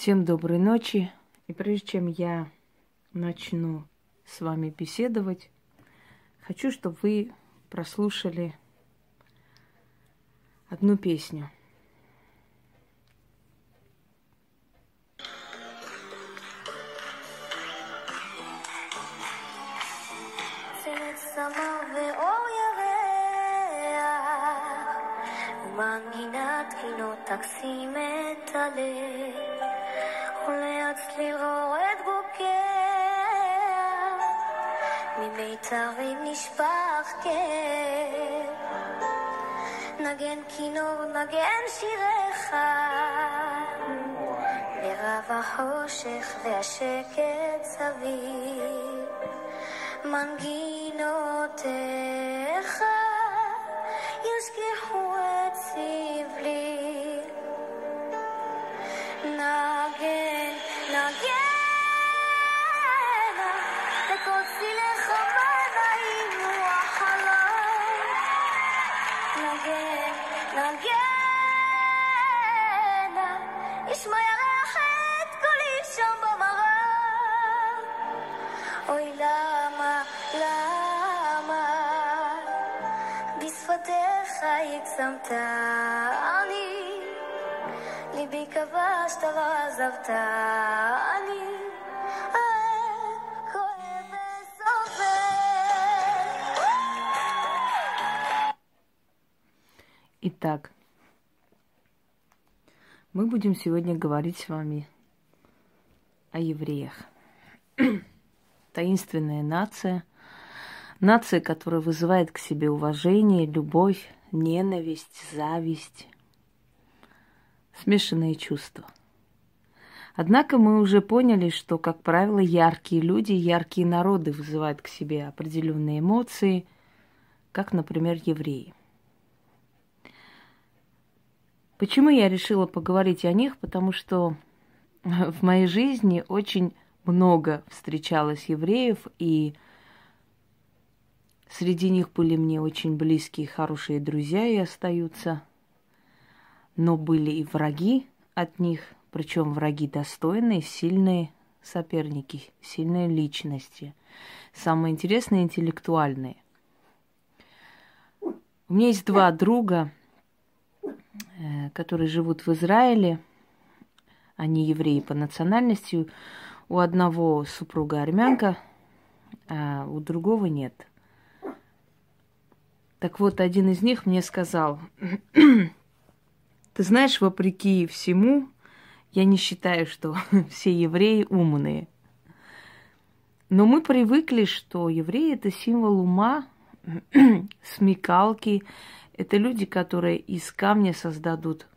Всем доброй ночи. И прежде чем я начну с вами беседовать, хочу, чтобы вы прослушали одну песню. צמא ואור ירח, ומנגינת קינות תקסים את הלב, ממיתרים נשפך כאב. נגן כינור, נגן שיריך, ברב החושך והשקט סביב. מנגינותיך ישכחו את סבלי. נגן, נגן, Итак, мы будем сегодня говорить с вами о евреях. Таинственная нация, нация, которая вызывает к себе уважение, любовь, ненависть, зависть, смешанные чувства. Однако мы уже поняли, что, как правило, яркие люди, яркие народы вызывают к себе определенные эмоции, как, например, евреи. Почему я решила поговорить о них? Потому что в моей жизни очень много встречалось евреев, и среди них были мне очень близкие, хорошие друзья и остаются. Но были и враги от них, причем враги достойные, сильные соперники, сильные личности. Самые интересные интеллектуальные. У меня есть два друга, э, которые живут в Израиле. Они евреи по национальности. У одного супруга армянка, а у другого нет. Так вот, один из них мне сказал, ты знаешь, вопреки всему, я не считаю, что все евреи умные. Но мы привыкли, что евреи это символ ума, смекалки. Это люди, которые из камня создадут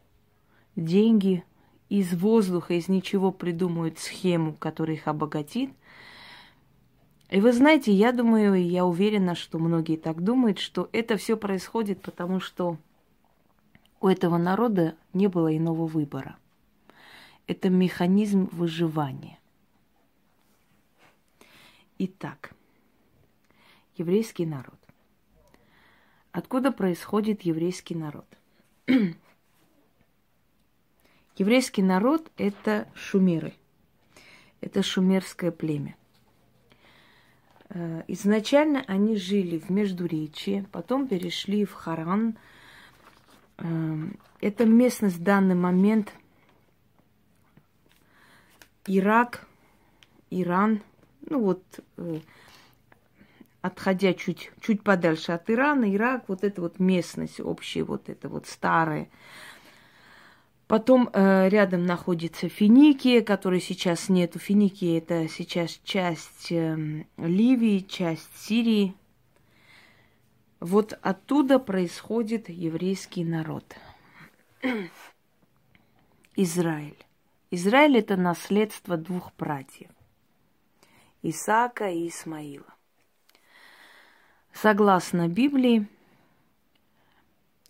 деньги, из воздуха, из ничего придумают схему, которая их обогатит. И вы знаете, я думаю, я уверена, что многие так думают, что это все происходит потому, что у этого народа не было иного выбора. Это механизм выживания. Итак, еврейский народ. Откуда происходит еврейский народ? Еврейский народ – это шумеры. Это шумерское племя. Э, Изначально они жили в Междуречье, потом перешли в Харан. Э, Это местность в данный момент Ирак, Иран, ну вот, э, отходя чуть, чуть подальше от Ирана, Ирак, вот эта вот местность общая, вот это вот старая. Потом э, рядом находится Финикия, которой сейчас нету. Финикия это сейчас часть э, Ливии, часть Сирии. Вот оттуда происходит еврейский народ. Израиль. Израиль это наследство двух братьев. Исаака и Исмаила. Согласно Библии,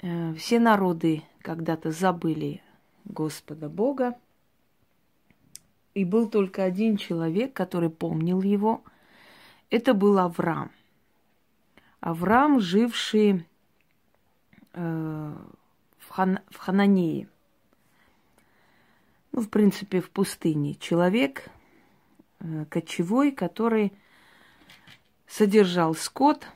э, все народы когда-то забыли Господа Бога. И был только один человек, который помнил его. Это был Авраам. Авраам, живший э, в, Хан. Ну, в принципе, в пустыне. Человек э, кочевой, который содержал скот,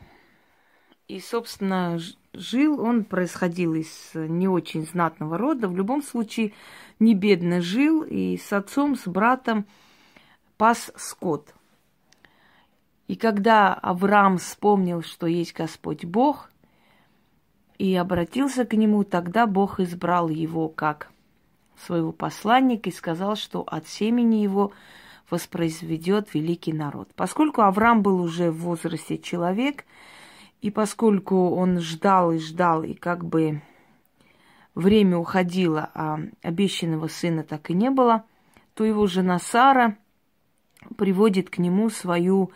и, собственно, жил он, происходил из не очень знатного рода. В любом случае, не бедно жил, и с отцом, с братом пас скот. И когда Авраам вспомнил, что есть Господь Бог, и обратился к нему, тогда Бог избрал его как своего посланника и сказал, что от семени его воспроизведет великий народ. Поскольку Авраам был уже в возрасте человек, и поскольку он ждал и ждал, и как бы время уходило, а обещанного сына так и не было, то его жена Сара приводит к нему свою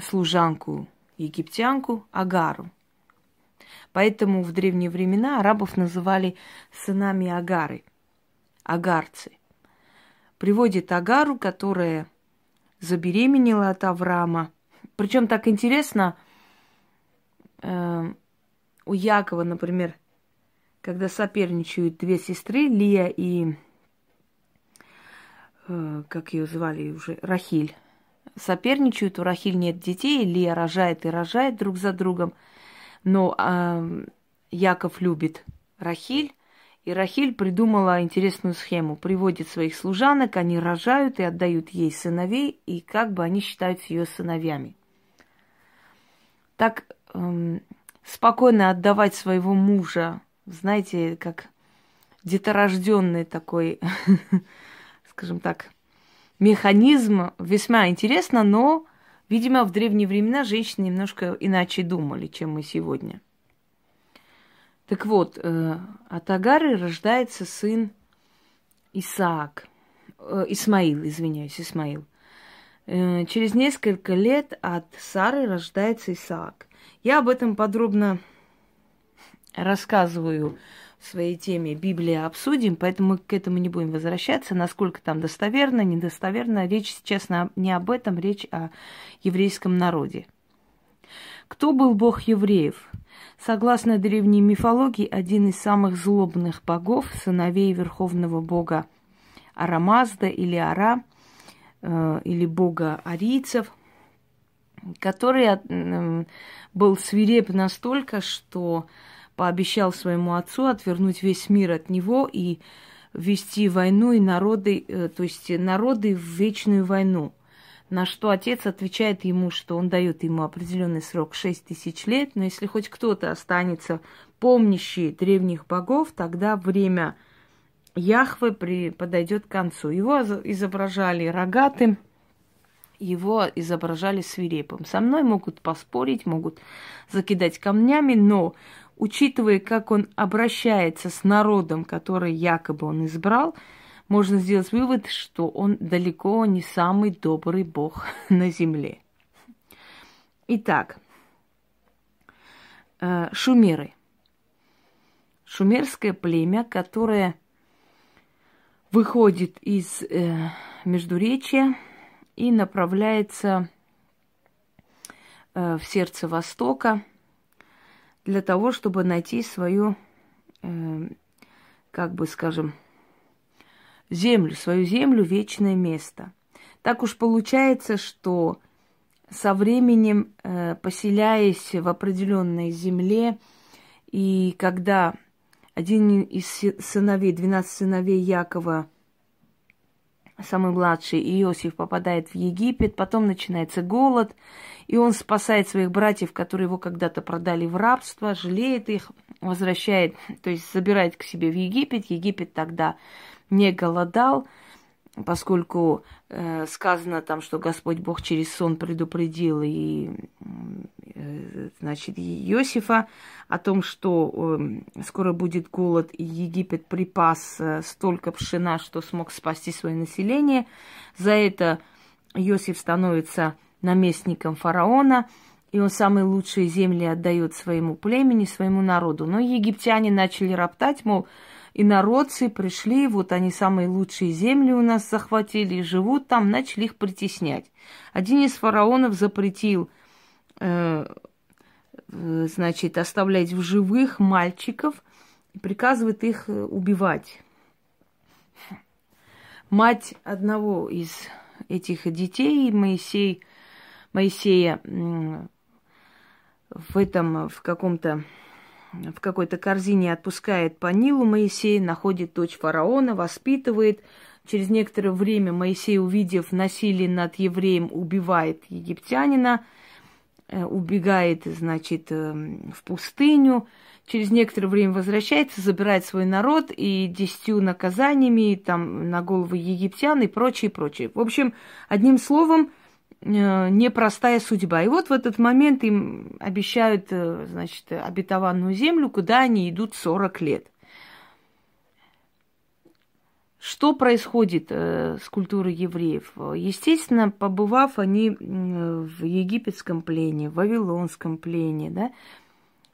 служанку, египтянку Агару. Поэтому в древние времена арабов называли сынами Агары, агарцы. Приводит Агару, которая забеременела от Авраама. Причем так интересно, э, у Якова, например, когда соперничают две сестры, Лия и, э, как ее звали уже, Рахиль, соперничают, у Рахиль нет детей, Лия рожает и рожает друг за другом – но э, Яков любит Рахиль, и Рахиль придумала интересную схему. Приводит своих служанок, они рожают и отдают ей сыновей, и как бы они считаются ее сыновьями. Так эм, спокойно отдавать своего мужа, знаете, как деторожденный такой, скажем так, механизм весьма интересно, но Видимо, в древние времена женщины немножко иначе думали, чем мы сегодня. Так вот, э, от Агары рождается сын Исаак, э, Исмаил, извиняюсь, Исмаил. Э, через несколько лет от Сары рождается Исаак. Я об этом подробно рассказываю в своей теме Библия обсудим, поэтому мы к этому не будем возвращаться, насколько там достоверно, недостоверно. Речь сейчас не об этом, речь о еврейском народе. Кто был бог евреев? Согласно древней мифологии, один из самых злобных богов, сыновей верховного бога Арамазда или Ара, э, или бога арийцев, который э, был свиреп настолько, что пообещал своему отцу отвернуть весь мир от него и вести войну и народы, э, то есть народы в вечную войну. На что отец отвечает ему, что он дает ему определенный срок 6 тысяч лет, но если хоть кто-то останется помнящий древних богов, тогда время Яхвы при, подойдет к концу. Его изображали рогатым, его изображали свирепым. Со мной могут поспорить, могут закидать камнями, но учитывая, как он обращается с народом, который якобы он избрал, можно сделать вывод, что он далеко не самый добрый бог на земле. Итак, э, шумеры. Шумерское племя, которое выходит из э, Междуречия и направляется э, в сердце Востока – для того, чтобы найти свою, э, как бы скажем, землю, свою землю, вечное место. Так уж получается, что со временем, э, поселяясь в определенной земле, и когда один из сыновей, 12 сыновей Якова, самый младший Иосиф попадает в Египет, потом начинается голод, и он спасает своих братьев, которые его когда-то продали в рабство, жалеет их, возвращает, то есть забирает к себе в Египет. Египет тогда не голодал, поскольку э, сказано там, что Господь Бог через сон предупредил и, э, значит, Иосифа о том, что э, скоро будет голод, и Египет припас э, столько пшена, что смог спасти свое население. За это Иосиф становится наместником фараона, и он самые лучшие земли отдает своему племени, своему народу. Но египтяне начали роптать, мол, народцы пришли, вот они самые лучшие земли у нас захватили, живут там, начали их притеснять. Один из фараонов запретил, э, э, значит, оставлять в живых мальчиков и приказывает их э, убивать. мать одного из этих детей, Моисей, Моисея, в этом, в каком-то в какой-то корзине отпускает по Нилу Моисей, находит дочь фараона, воспитывает. Через некоторое время Моисей, увидев насилие над евреем, убивает египтянина, э, убегает, значит, эм, в пустыню. Через некоторое время возвращается, забирает свой народ и десятью наказаниями там, на головы египтян и прочее, прочее. В общем, одним словом, Э, непростая судьба. И вот в этот момент им обещают, э, значит, обетованную землю, куда они идут 40 лет. Что происходит э, с культурой евреев? Естественно, побывав они в египетском плене, в вавилонском плене, да,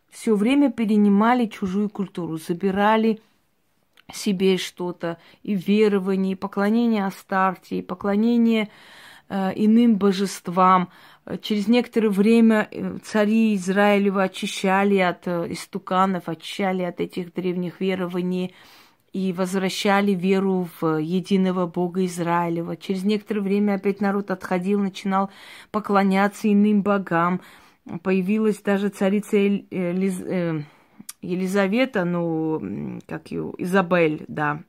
все время перенимали чужую культуру, забирали себе что-то, и верование, и поклонение Астарте, и поклонение Э, иным божествам. Через некоторое время э, цари Израилева очищали от э, истуканов, очищали от этих древних верований и возвращали веру в единого Бога Израилева. Через некоторое время опять народ отходил, начинал поклоняться иным богам. Появилась даже царица Елизавета, ну, как ее, Изабель, да,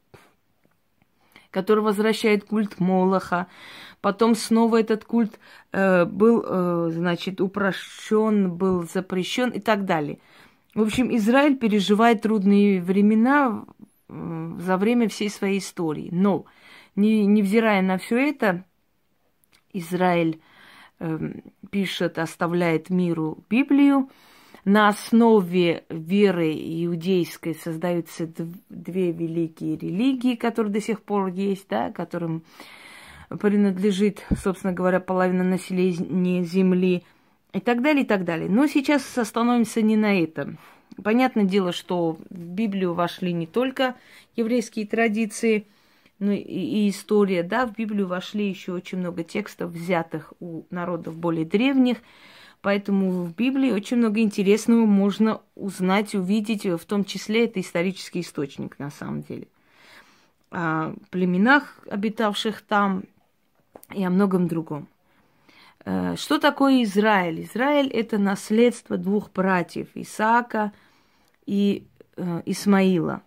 которая возвращает культ Молоха. Потом снова этот культ э, был, э, значит, упрощен, был запрещен и так далее. В общем, Израиль переживает трудные времена э, за время всей своей истории. Но, не, невзирая на все это, Израиль э, пишет, оставляет миру Библию. На основе веры иудейской создаются две великие религии, которые до сих пор есть, да, которым принадлежит, собственно говоря, половина населения Земли и так далее, и так далее. Но сейчас остановимся не на этом. Понятное дело, что в Библию вошли не только еврейские традиции, но и, и история, да, в Библию вошли еще очень много текстов, взятых у народов более древних, поэтому в Библии очень много интересного можно узнать, увидеть, в том числе это исторический источник на самом деле. О племенах, обитавших там, и о многом другом. Э, что такое Израиль? Израиль – это наследство двух братьев – Исаака и э, Исмаила.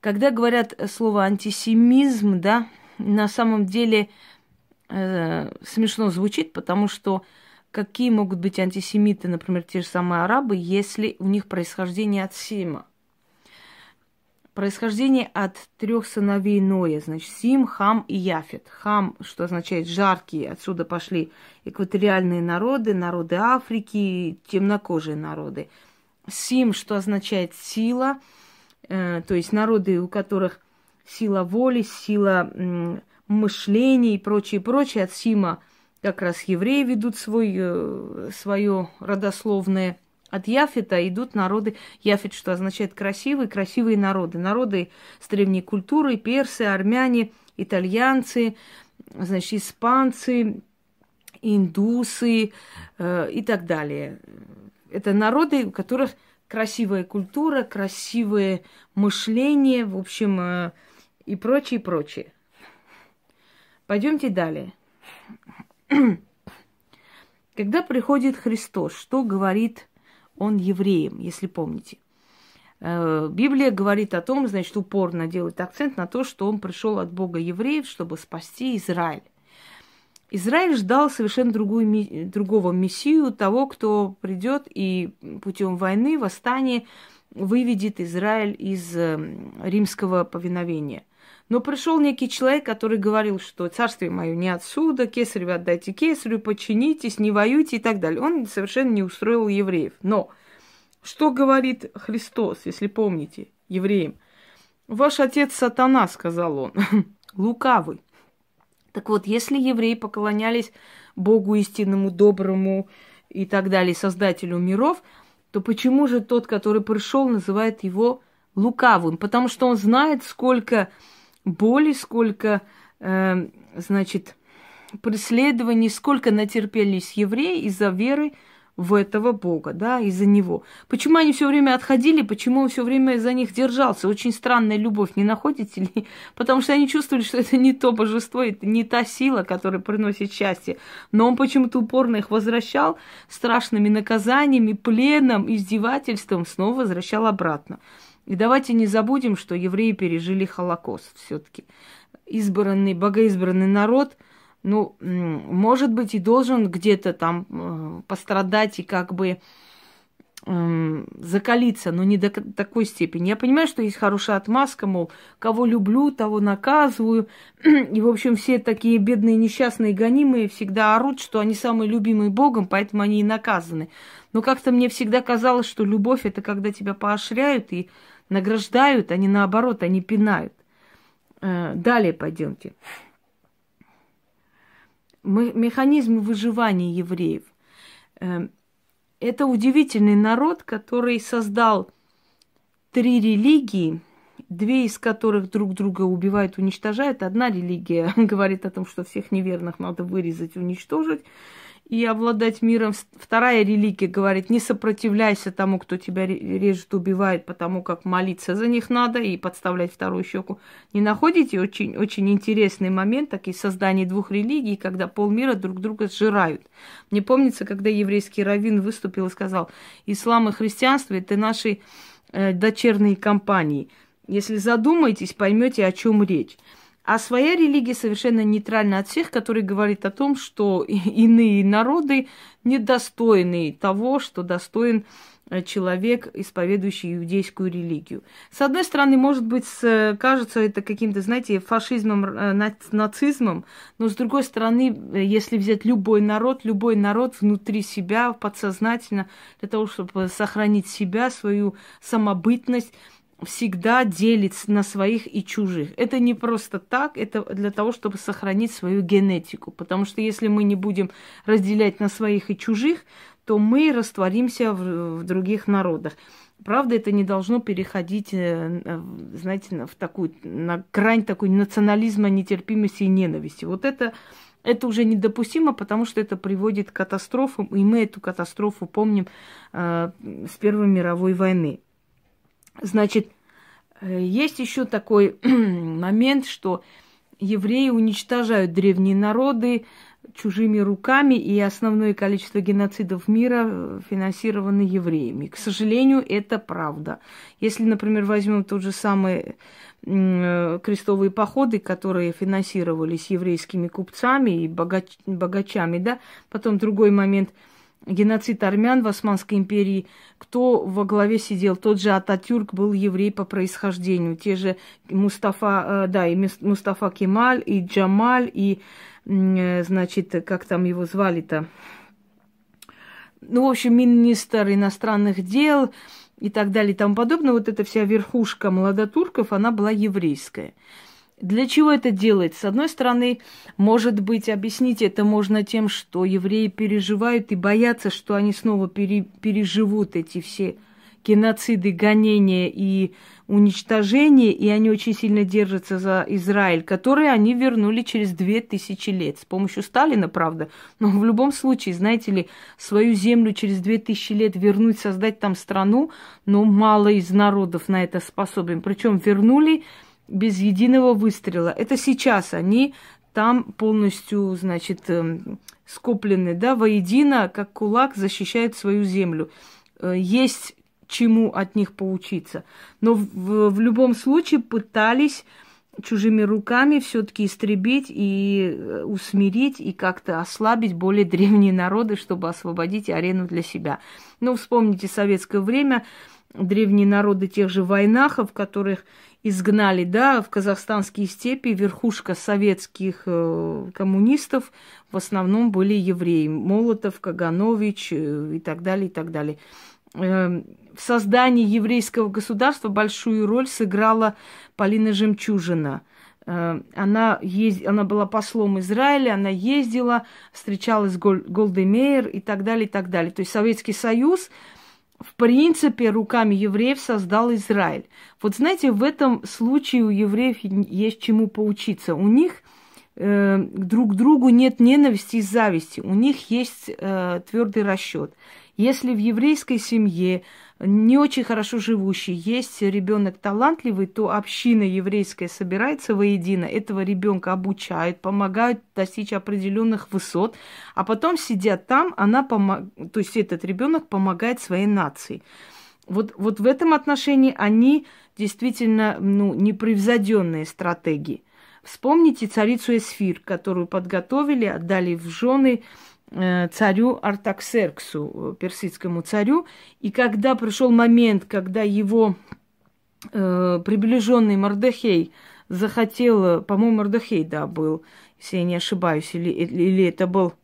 Когда говорят слово антисемизм, да, на самом деле э, смешно звучит, потому что какие могут быть антисемиты, например, те же самые арабы, если у них происхождение от Сима – Происхождение от трех сыновей Ноя, значит, Сим, Хам и Яфет. Хам, что означает жаркие, отсюда пошли экваториальные народы, народы Африки, темнокожие народы. Сим, что означает сила, э, то есть народы, у которых сила воли, сила э, мышления и прочее, прочее. От Сима как раз евреи ведут свой, э, свое родословное от Яфета идут народы, Яфет, что означает красивые, красивые народы. Народы с древней культурой, персы, армяне, итальянцы, значит, испанцы, индусы э, и так далее. Это народы, у которых красивая культура, красивое мышление, в общем, э, и прочее, и прочее. Пойдемте далее. Когда приходит Христос, что говорит он евреем, если помните. Э, Библия говорит о том, значит, упорно делает акцент на то, что он пришел от Бога евреев, чтобы спасти Израиль. Израиль ждал совершенно другую, другого мессию, того, кто придет и путем войны, восстания выведет Израиль из э, римского повиновения – но пришел некий человек, который говорил, что царствие мое не отсюда, кесарю отдайте кесарю, подчинитесь, не воюйте и так далее. Он совершенно не устроил евреев. Но что говорит Христос, если помните, евреям? Ваш отец сатана, сказал он, лукавый. Так вот, если евреи поклонялись Богу истинному, доброму и так далее, создателю миров, то почему же тот, который пришел, называет его лукавым? Потому что он знает, сколько боли, сколько, э, значит, преследований, сколько натерпелись евреи из-за веры в этого Бога, да, из-за него. Почему они все время отходили, почему он все время за них держался? Очень странная любовь, не находите ли? Потому что они чувствовали, что это не то божество, это не та сила, которая приносит счастье. Но он почему-то упорно их возвращал страшными наказаниями, пленом, издевательством, снова возвращал обратно. И давайте не забудем, что евреи пережили Холокост все-таки. Избранный, богоизбранный народ – ну, может быть, и должен где-то там э, пострадать и как бы э, закалиться, но не до такой степени. Я понимаю, что есть хорошая отмазка, мол, кого люблю, того наказываю. И, в общем, все такие бедные, несчастные, гонимые всегда орут, что они самые любимые Богом, поэтому они и наказаны. Но как-то мне всегда казалось, что любовь это когда тебя поощряют и награждают, не наоборот, они пинают. Э, далее пойдемте механизм выживания евреев. Эм, это удивительный народ, который создал три религии, две из которых друг друга убивают, уничтожают. Одна религия говорит о том, что всех неверных надо вырезать, уничтожить и обладать миром. Вторая религия говорит, не сопротивляйся тому, кто тебя режет, убивает, потому как молиться за них надо и подставлять вторую щеку. Не находите очень, очень интересный момент, так и создание двух религий, когда полмира друг друга сжирают. Мне помнится, когда еврейский раввин выступил и сказал, ислам и христианство – это наши э, дочерние компании. Если задумаетесь, поймете, о чем речь. А своя религия совершенно нейтральна от всех, который говорит о том, что иные народы недостойны того, что достоин э, человек, исповедующий иудейскую религию. С одной стороны, может быть, кажется это каким-то, знаете, фашизмом, э, нацизмом, но с другой стороны, э, если взять любой народ, любой народ внутри себя, подсознательно, для того, чтобы сохранить себя, свою самобытность, всегда делится на своих и чужих. Это не просто так, это для того, чтобы сохранить свою генетику. Потому что если мы не будем разделять на своих и чужих, то мы растворимся в, в других народах. Правда, это не должно переходить, э, знаете, в такую, на грань такой национализма, нетерпимости и ненависти. Вот это, это уже недопустимо, потому что это приводит к катастрофам, и мы эту катастрофу помним э, с Первой мировой войны. Значит, э, есть еще такой момент, что евреи уничтожают древние народы чужими руками, и основное количество геноцидов мира э, финансированы евреями. К сожалению, это правда. Если, например, возьмем тот же самый э, крестовые походы, которые финансировались еврейскими купцами и богач, богачами, да, потом другой момент – геноцид армян в Османской империи, кто во главе сидел? Тот же Ататюрк был еврей по происхождению. Те же Мустафа, э, да, и Мустафа Кемаль, и Джамаль, и, э, значит, как там его звали-то? Ну, в общем, министр иностранных дел и так далее и тому подобное. Вот эта вся верхушка молодотурков, она была еврейская. Для чего это делается? С одной стороны, может быть, объяснить это можно тем, что евреи переживают и боятся, что они снова пере, переживут эти все геноциды, гонения и уничтожения, и они очень сильно держатся за Израиль, который они вернули через две тысячи лет. С помощью Сталина, правда, но в любом случае, знаете ли, свою землю через две тысячи лет вернуть, создать там страну, но ну, мало из народов на это способен. Причем вернули без единого выстрела. Это сейчас они там полностью, значит, эм, скоплены, да, воедино, как кулак, защищают свою землю. Э, есть чему от них поучиться. Но в, в любом случае пытались чужими руками все-таки истребить и э, усмирить и как-то ослабить более древние народы, чтобы освободить арену для себя. Ну, вспомните советское время, древние народы тех же войнахов, которых изгнали, да, в казахстанские степи верхушка советских э, коммунистов в основном были евреи. Молотов, Каганович э, и так далее, и так далее. Э, в создании еврейского государства большую роль сыграла Полина Жемчужина. Э, она, ез... она была послом Израиля, она ездила, встречалась с Гол... Голдемейр и так далее, и так далее. То есть Советский Союз в принципе, руками евреев создал Израиль. Вот знаете, в этом случае у евреев есть чему поучиться. У них э, друг к другу нет ненависти и зависти. У них есть э, твердый расчет. Если в еврейской семье не очень хорошо живущий, есть ребенок талантливый, то община еврейская собирается воедино, этого ребенка обучают, помогают достичь определенных высот, а потом сидят там, она помог... то есть этот ребенок помогает своей нации. Вот, вот в этом отношении они действительно ну, непревзойденные стратегии. Вспомните царицу Эсфир, которую подготовили, отдали в жены царю Артаксерксу, персидскому царю. И когда пришел момент, когда его э, приближенный Мордехей захотел, по-моему, Мордехей, да, был, если я не ошибаюсь, или, или это был...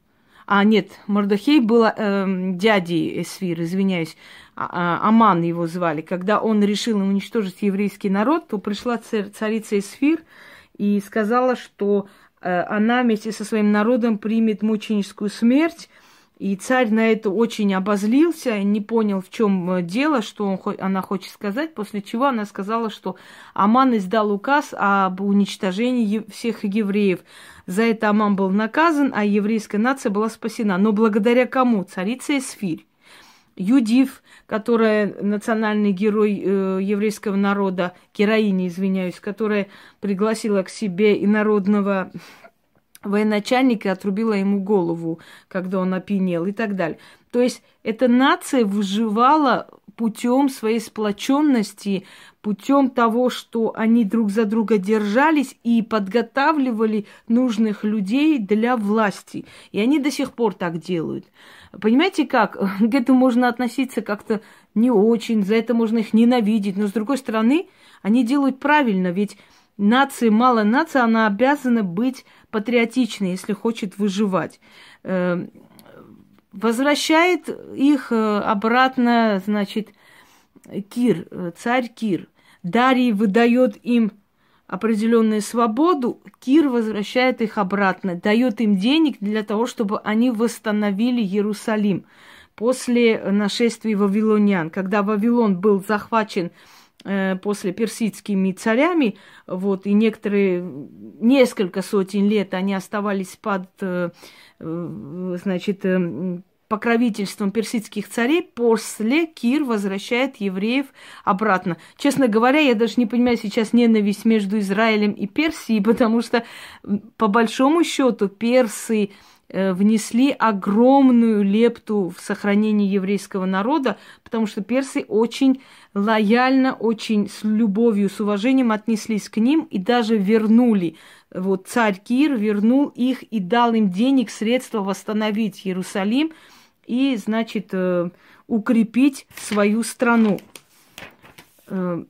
А, нет, Мордехей был э, дядей Эсфир, извиняюсь, а, а, Аман его звали. Когда он решил уничтожить еврейский народ, то пришла царица Эсфир и сказала, что Э, она вместе со своим народом примет мученическую смерть. И царь на это очень обозлился, не понял, в чем э, дело, что он, она хочет сказать, после чего она сказала, что Аман издал указ об уничтожении всех евреев. За это Аман был наказан, а еврейская нация была спасена. Но благодаря кому? Царица Эсфирь. Юдив, которая национальный герой э, еврейского народа, героиня, извиняюсь, которая пригласила к себе инородного военачальника и отрубила ему голову, когда он опьянел и так далее. То есть эта нация выживала путем своей сплоченности, путем того, что они друг за друга держались и подготавливали нужных людей для власти. И они до сих пор так делают. Понимаете как? К этому можно относиться как-то не очень, за это можно их ненавидеть. Но с другой стороны, они делают правильно, ведь нация, малая нация, она обязана быть патриотичной, если хочет выживать. Эм, возвращает их э, обратно, значит, Кир, э, царь Кир. Дарий выдает им определенную свободу, Кир возвращает их обратно, дает им денег для того, чтобы они восстановили Иерусалим после нашествия вавилонян. Когда Вавилон был захвачен э, после персидскими царями, вот, и некоторые, несколько сотен лет они оставались под, э, э значит, э, покровительством персидских царей, после Кир возвращает евреев обратно. Честно говоря, я даже не понимаю сейчас ненависть между Израилем и Персией, потому что, по большому счету, персы э, внесли огромную лепту в сохранение еврейского народа, потому что персы очень лояльно, очень с любовью, с уважением отнеслись к ним и даже вернули. Вот царь Кир вернул их и дал им денег, средства восстановить Иерусалим – и, значит, э, укрепить свою страну. Э,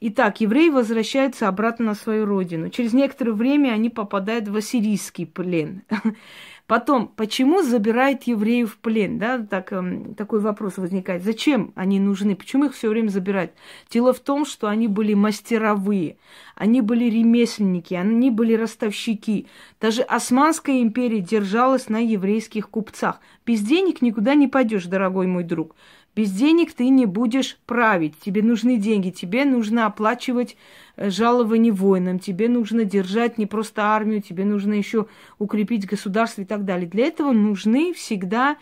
итак, евреи возвращаются обратно на свою родину. Через некоторое время они попадают в ассирийский плен. Потом, почему забирают евреев в плен? Да, так, эм, такой вопрос возникает. Зачем они нужны? Почему их все время забирают? Дело в том, что они были мастеровые, они были ремесленники, они были ростовщики. Даже Османская империя держалась на еврейских купцах. Без денег никуда не пойдешь, дорогой мой друг. Без денег ты не будешь править. Тебе нужны деньги, тебе нужно оплачивать э, жалование воинам, тебе нужно держать не просто армию, тебе нужно еще укрепить государство и так далее. Для этого нужны всегда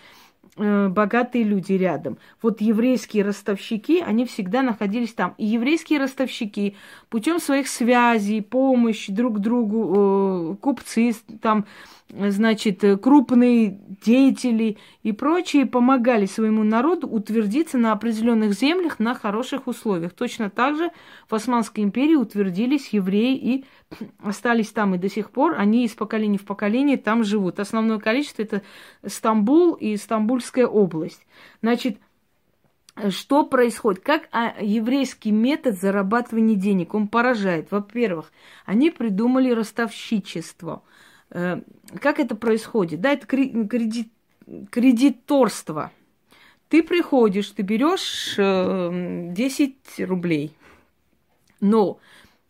э, богатые люди рядом. Вот еврейские ростовщики, они всегда находились там. И еврейские ростовщики путем своих связей, помощи друг другу, э, купцы там значит, крупные деятели и прочие помогали своему народу утвердиться на определенных землях на хороших условиях. Точно так же в Османской империи утвердились евреи и остались там и до сих пор. Они из поколения в поколение там живут. Основное количество это Стамбул и Стамбульская область. Значит, что происходит? Как а, еврейский метод зарабатывания денег? Он поражает. Во-первых, они придумали ростовщичество – Э, как это происходит? Да, это кредит, кредиторство. Ты приходишь, ты берешь 10 э, рублей, но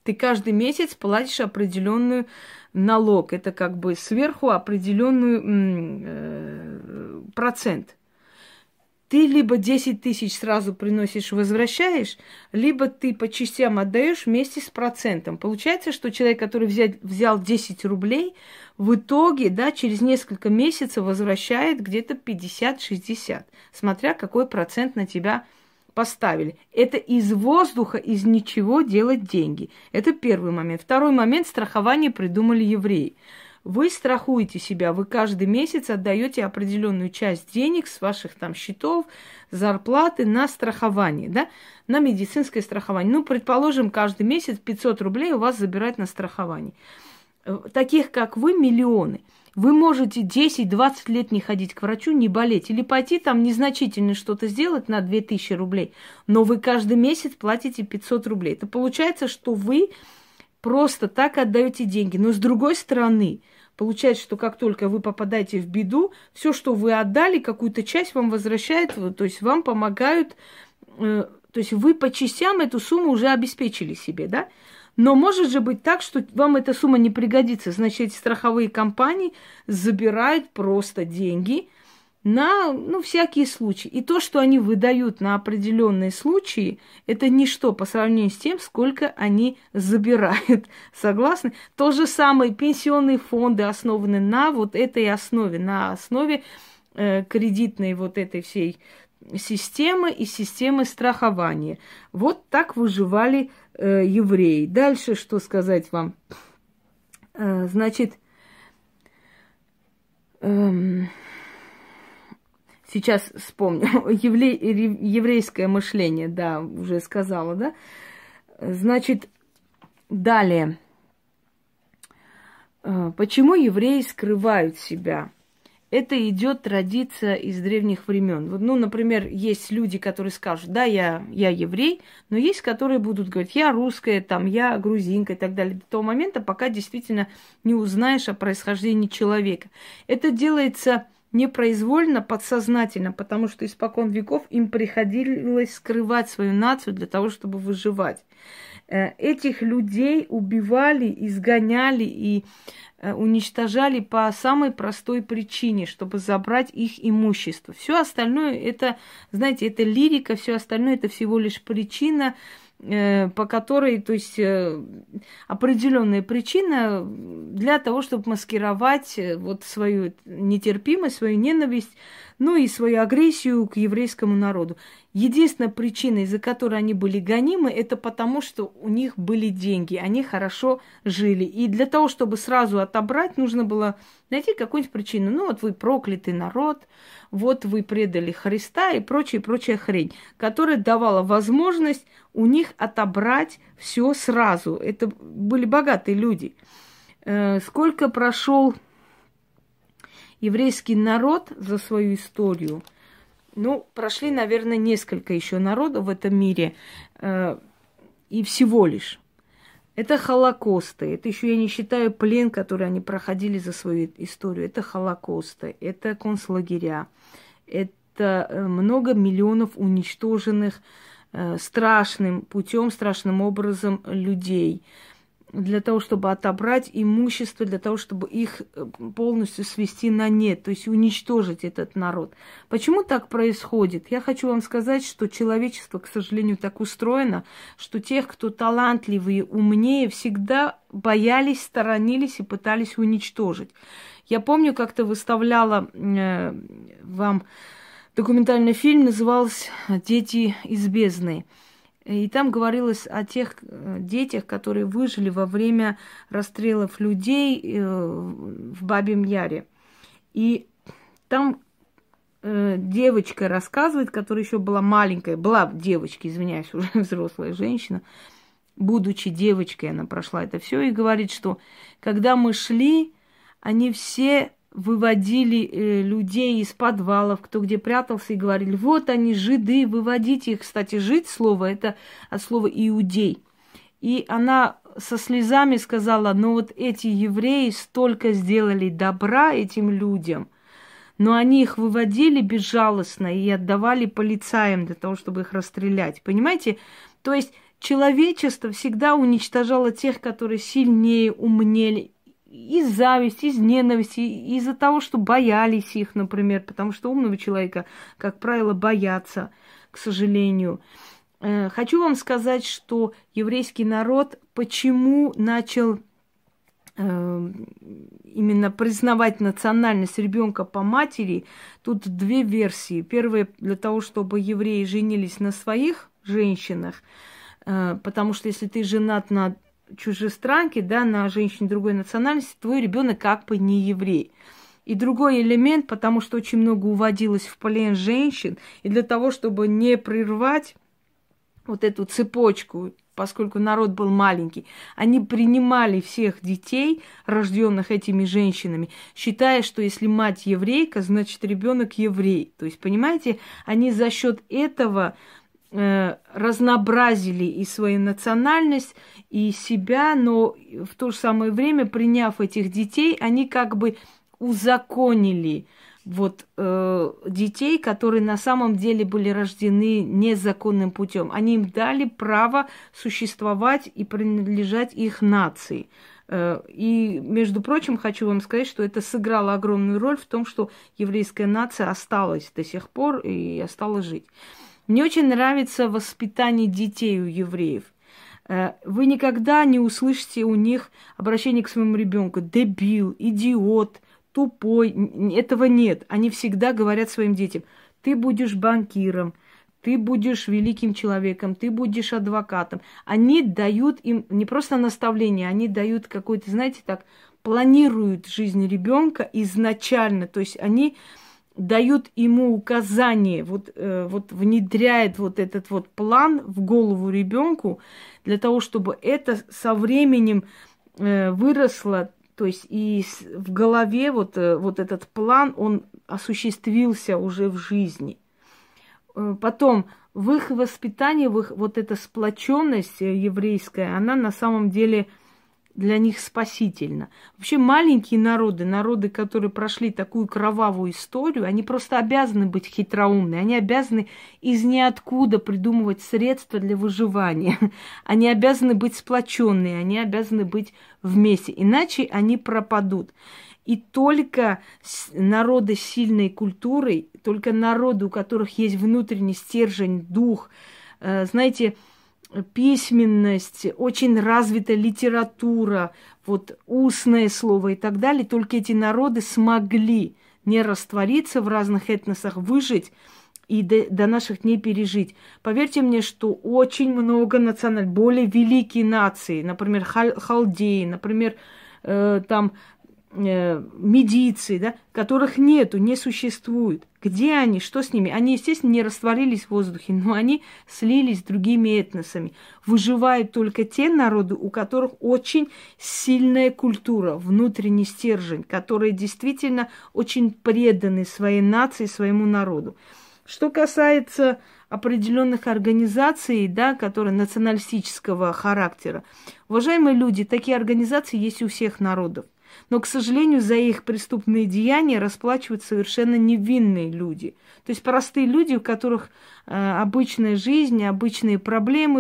ты каждый месяц платишь определенную налог. Это как бы сверху определенную э, процент. Ты либо 10 тысяч сразу приносишь, возвращаешь, либо ты по частям отдаешь вместе с процентом. Получается, что человек, который взял, взял 10 рублей, в итоге, да, через несколько месяцев возвращает где-то 50-60, смотря какой процент на тебя поставили. Это из воздуха, из ничего делать деньги. Это первый момент. Второй момент – страхование придумали евреи. Вы страхуете себя, вы каждый месяц отдаете определенную часть денег с ваших там счетов, зарплаты на страхование, да, на медицинское страхование. Ну, предположим, каждый месяц 500 рублей у вас забирать на страхование. Э, таких, как вы, миллионы. Вы можете 10-20 лет не ходить к врачу, не болеть, или пойти там незначительно что-то сделать на 2000 рублей, но вы каждый месяц платите 500 рублей. Это получается, что вы просто так отдаете деньги. Но с другой стороны, Получается, что как только вы попадаете в беду, все, что вы отдали, какую-то часть вам возвращают, то есть вам помогают, э, то есть вы по частям эту сумму уже обеспечили себе, да? Но может же быть так, что вам эта сумма не пригодится. Значит, эти страховые компании забирают просто деньги – на ну, всякие случаи. И то, что они выдают на определенные случаи, это ничто по сравнению с тем, сколько они забирают. Согласны? То же самое пенсионные фонды основаны на вот этой основе, на основе э, кредитной вот этой всей системы и системы страхования. Вот так выживали э, евреи. Дальше что сказать вам? Э, значит, э, Сейчас вспомню. Евле... Еврейское мышление, да, уже сказала, да? Значит, далее. Э, почему евреи скрывают себя? Это идет традиция из древних времен. Вот, ну, например, есть люди, которые скажут, да, я, я еврей, но есть, которые будут говорить, я русская, там, я грузинка и так далее, до того момента, пока действительно не узнаешь о происхождении человека. Это делается непроизвольно, подсознательно, потому что испокон веков им приходилось скрывать свою нацию для того, чтобы выживать. Э, этих людей убивали, изгоняли и э, уничтожали по самой простой причине, чтобы забрать их имущество. Все остальное это, знаете, это лирика, все остальное это всего лишь причина по которой, то есть э, определенная причина для того, чтобы маскировать э, вот свою нетерпимость, свою ненависть, ну и свою агрессию к еврейскому народу. Единственная причина, из-за которой они были гонимы, это потому, что у них были деньги, они хорошо жили. И для того, чтобы сразу отобрать, нужно было найти какую-нибудь причину. Ну вот вы проклятый народ, вот вы предали Христа и прочая, прочая хрень, которая давала возможность у них отобрать все сразу. Это были богатые люди. Э, сколько прошел еврейский народ за свою историю? Ну, прошли, наверное, несколько еще народов в этом мире. Э, и всего лишь. Это холокосты. Это еще я не считаю плен, который они проходили за свою историю. Это холокосты. Это концлагеря. Это э, много миллионов уничтоженных Э, страшным путем, страшным образом людей для того, чтобы отобрать имущество, для того, чтобы их э, полностью свести на нет, то есть уничтожить этот народ. Почему так происходит? Я хочу вам сказать, что человечество, к сожалению, так устроено, что тех, кто талантливые, умнее, всегда боялись, сторонились и пытались уничтожить. Я помню, как-то выставляла э, вам документальный фильм, назывался «Дети из бездны». И там говорилось о тех э, детях, которые выжили во время расстрелов людей э, в Бабьем Яре. И там э, девочка рассказывает, которая еще была маленькая, была девочка, извиняюсь, уже взрослая женщина, будучи девочкой, она прошла это все и говорит, что когда мы шли, они все выводили э, людей из подвалов, кто где прятался, и говорили, вот они, жиды, выводите их. Кстати, жить слово, это от слова иудей. И она со слезами сказала, ну вот эти евреи столько сделали добра этим людям, но они их выводили безжалостно и отдавали полицаям для того, чтобы их расстрелять. Понимаете? То есть человечество всегда уничтожало тех, которые сильнее, умнее, из зависти, из ненависти, из-за того, что боялись их, например, потому что умного человека, как правило, боятся, к сожалению. Э, хочу вам сказать, что еврейский народ почему начал э, именно признавать национальность ребенка по матери, тут две версии. Первая для того, чтобы евреи женились на своих женщинах, э, потому что если ты женат на чужестранке, да, на женщине другой национальности, твой ребенок как бы не еврей. И другой элемент, потому что очень много уводилось в плен женщин, и для того, чтобы не прервать вот эту цепочку, поскольку народ был маленький, они принимали всех детей, рожденных этими женщинами, считая, что если мать еврейка, значит ребенок еврей. То есть, понимаете, они за счет этого разнообразили и свою национальность, и себя, но в то же самое время, приняв этих детей, они как бы узаконили вот э, детей, которые на самом деле были рождены незаконным путем. Они им дали право существовать и принадлежать их нации. Э, и, между прочим, хочу вам сказать, что это сыграло огромную роль в том, что еврейская нация осталась до сих пор и осталась жить. Мне очень нравится воспитание детей у евреев. Э, вы никогда не услышите у них обращение к своему ребенку дебил, идиот – тупой. Этого нет. Они всегда говорят своим детям, ты будешь банкиром, ты будешь великим человеком, ты будешь адвокатом. Они дают им не просто наставление, они дают какой-то, знаете, так, планируют жизнь ребенка изначально. То есть они дают ему указания, вот, э, вот внедряет вот этот вот план в голову ребенку для того, чтобы это со временем э, выросло то есть и в голове вот, э, вот этот план, он осуществился уже в жизни. Э, потом в их воспитании, в их вот эта сплоченность еврейская, она на самом деле – для них спасительно. Вообще маленькие народы, народы, которые прошли такую кровавую историю, они просто обязаны быть хитроумны, они обязаны из ниоткуда придумывать средства для выживания, они обязаны быть сплоченные, они обязаны быть вместе, иначе они пропадут. И только народы сильной культурой, только народы, у которых есть внутренний стержень, дух, э, знаете, письменность, очень развита литература, вот устное слово и так далее, только эти народы смогли не раствориться в разных этносах, выжить и до, до наших дней пережить. Поверьте мне, что очень много национальных, более великие нации, например, хал, халдеи, например, э, там э, медиции, да, которых нету, не существует. Где они, что с ними? Они, естественно, не растворились в воздухе, но они слились с другими этносами. Выживают только те народы, у которых очень сильная культура, внутренний стержень, которые действительно очень преданы своей нации, своему народу. Что касается определенных организаций, да, которые националистического характера, уважаемые люди, такие организации есть у всех народов. Но, к сожалению, за их преступные деяния расплачивают совершенно невинные люди. То есть простые люди, у которых э, обычная жизнь, обычные проблемы,